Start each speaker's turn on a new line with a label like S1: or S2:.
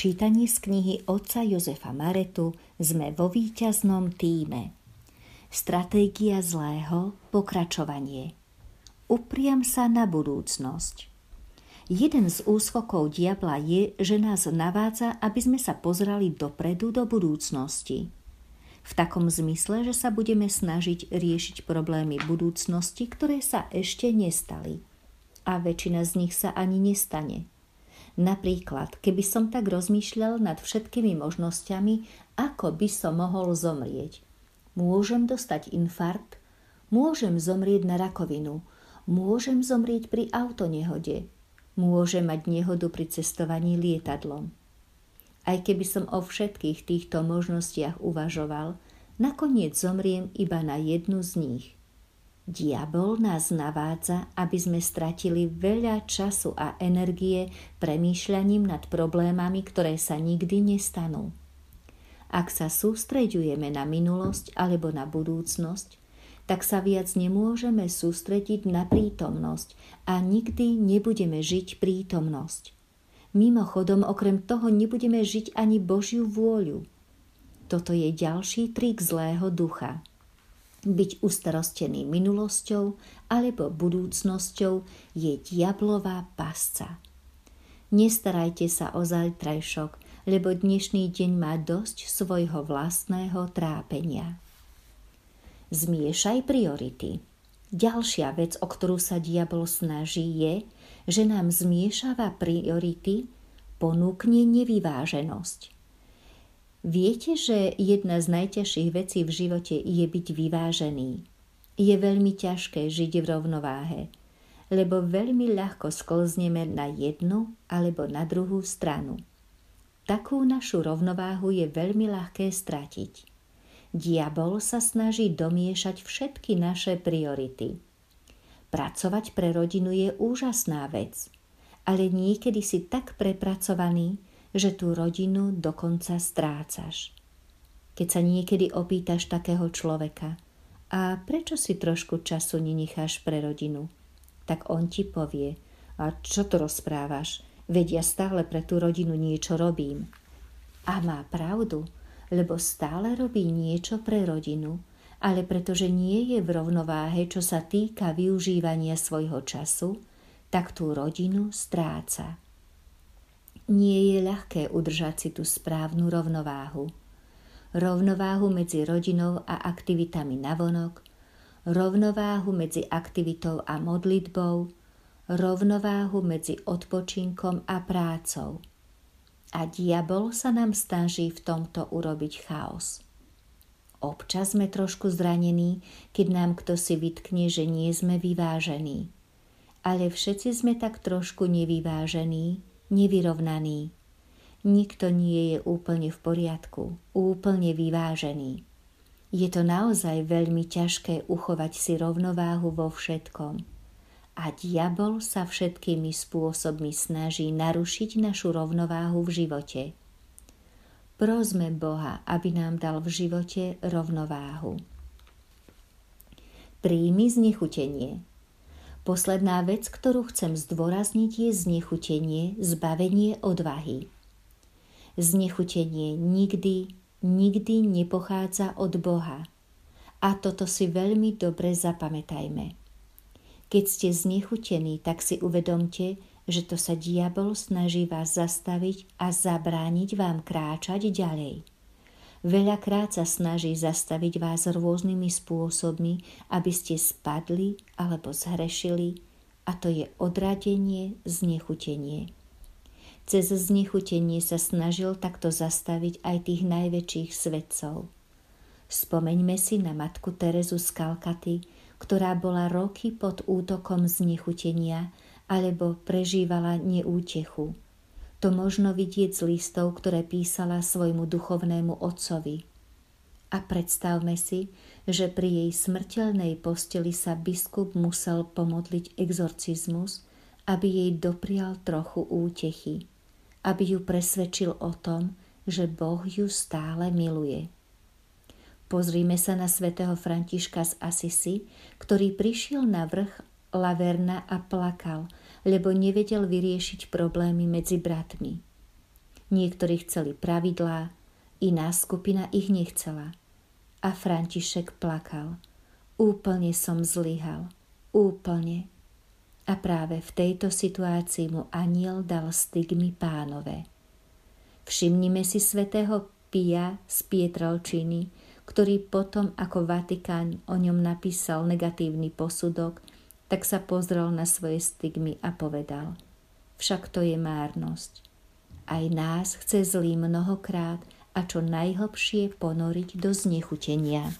S1: čítaní z knihy otca Jozefa Maretu sme vo víťaznom týme. Stratégia zlého, pokračovanie. Upriam sa na budúcnosť. Jeden z úskokov diabla je, že nás navádza, aby sme sa pozrali dopredu do budúcnosti. V takom zmysle, že sa budeme snažiť riešiť problémy budúcnosti, ktoré sa ešte nestali. A väčšina z nich sa ani nestane – Napríklad, keby som tak rozmýšľal nad všetkými možnosťami, ako by som mohol zomrieť. Môžem dostať infarkt, môžem zomrieť na rakovinu, môžem zomrieť pri autonehode, môžem mať nehodu pri cestovaní lietadlom. Aj keby som o všetkých týchto možnostiach uvažoval, nakoniec zomriem iba na jednu z nich – Diabol nás navádza, aby sme stratili veľa času a energie premýšľaním nad problémami, ktoré sa nikdy nestanú. Ak sa sústreďujeme na minulosť alebo na budúcnosť, tak sa viac nemôžeme sústrediť na prítomnosť a nikdy nebudeme žiť prítomnosť. Mimochodom, okrem toho nebudeme žiť ani Božiu vôľu. Toto je ďalší trik zlého ducha – byť ustarostený minulosťou alebo budúcnosťou je diablová pasca. Nestarajte sa o zajtrajšok, lebo dnešný deň má dosť svojho vlastného trápenia. Zmiešaj priority. Ďalšia vec, o ktorú sa diabol snaží, je, že nám zmiešava priority, ponúkne nevyváženosť. Viete, že jedna z najťažších vecí v živote je byť vyvážený. Je veľmi ťažké žiť v rovnováhe, lebo veľmi ľahko sklzneme na jednu alebo na druhú stranu. Takú našu rovnováhu je veľmi ľahké stratiť. Diabol sa snaží domiešať všetky naše priority. Pracovať pre rodinu je úžasná vec, ale niekedy si tak prepracovaný, že tú rodinu dokonca strácaš. Keď sa niekedy opýtaš takého človeka, a prečo si trošku času nenecháš pre rodinu, tak on ti povie, a čo to rozprávaš, veď ja stále pre tú rodinu niečo robím. A má pravdu, lebo stále robí niečo pre rodinu, ale pretože nie je v rovnováhe, čo sa týka využívania svojho času, tak tú rodinu stráca. Nie je ľahké udržať si tú správnu rovnováhu. Rovnováhu medzi rodinou a aktivitami navonok, rovnováhu medzi aktivitou a modlitbou, rovnováhu medzi odpočinkom a prácou. A diabol sa nám snaží v tomto urobiť chaos. Občas sme trošku zranení, keď nám kto si vytkne, že nie sme vyvážení. Ale všetci sme tak trošku nevyvážení, nevyrovnaný. Nikto nie je úplne v poriadku, úplne vyvážený. Je to naozaj veľmi ťažké uchovať si rovnováhu vo všetkom. A diabol sa všetkými spôsobmi snaží narušiť našu rovnováhu v živote. Prosme Boha, aby nám dal v živote rovnováhu. Príjmi znechutenie. Posledná vec, ktorú chcem zdôrazniť, je znechutenie, zbavenie odvahy. Znechutenie nikdy, nikdy nepochádza od Boha. A toto si veľmi dobre zapamätajme. Keď ste znechutení, tak si uvedomte, že to sa diabol snaží vás zastaviť a zabrániť vám kráčať ďalej. Veľakrát sa snaží zastaviť vás rôznymi spôsobmi, aby ste spadli alebo zhrešili, a to je odradenie, znechutenie. Cez znechutenie sa snažil takto zastaviť aj tých najväčších svetcov. Spomeňme si na matku Terezu z Kalkaty, ktorá bola roky pod útokom znechutenia alebo prežívala neútechu to možno vidieť z listov, ktoré písala svojmu duchovnému otcovi. A predstavme si, že pri jej smrteľnej posteli sa biskup musel pomodliť exorcizmus, aby jej doprial trochu útechy, aby ju presvedčil o tom, že Boh ju stále miluje. Pozrime sa na svätého Františka z Asisi, ktorý prišiel na vrch Laverna a plakal, lebo nevedel vyriešiť problémy medzi bratmi. Niektorí chceli pravidlá, iná skupina ich nechcela. A František plakal. Úplne som zlyhal. Úplne. A práve v tejto situácii mu aniel dal stigmy pánové. Všimnime si svätého Pia z Pietrelčiny, ktorý potom ako Vatikán o ňom napísal negatívny posudok, tak sa pozrel na svoje stigmy a povedal Však to je márnosť. Aj nás chce zlý mnohokrát a čo najhlbšie ponoriť do znechutenia.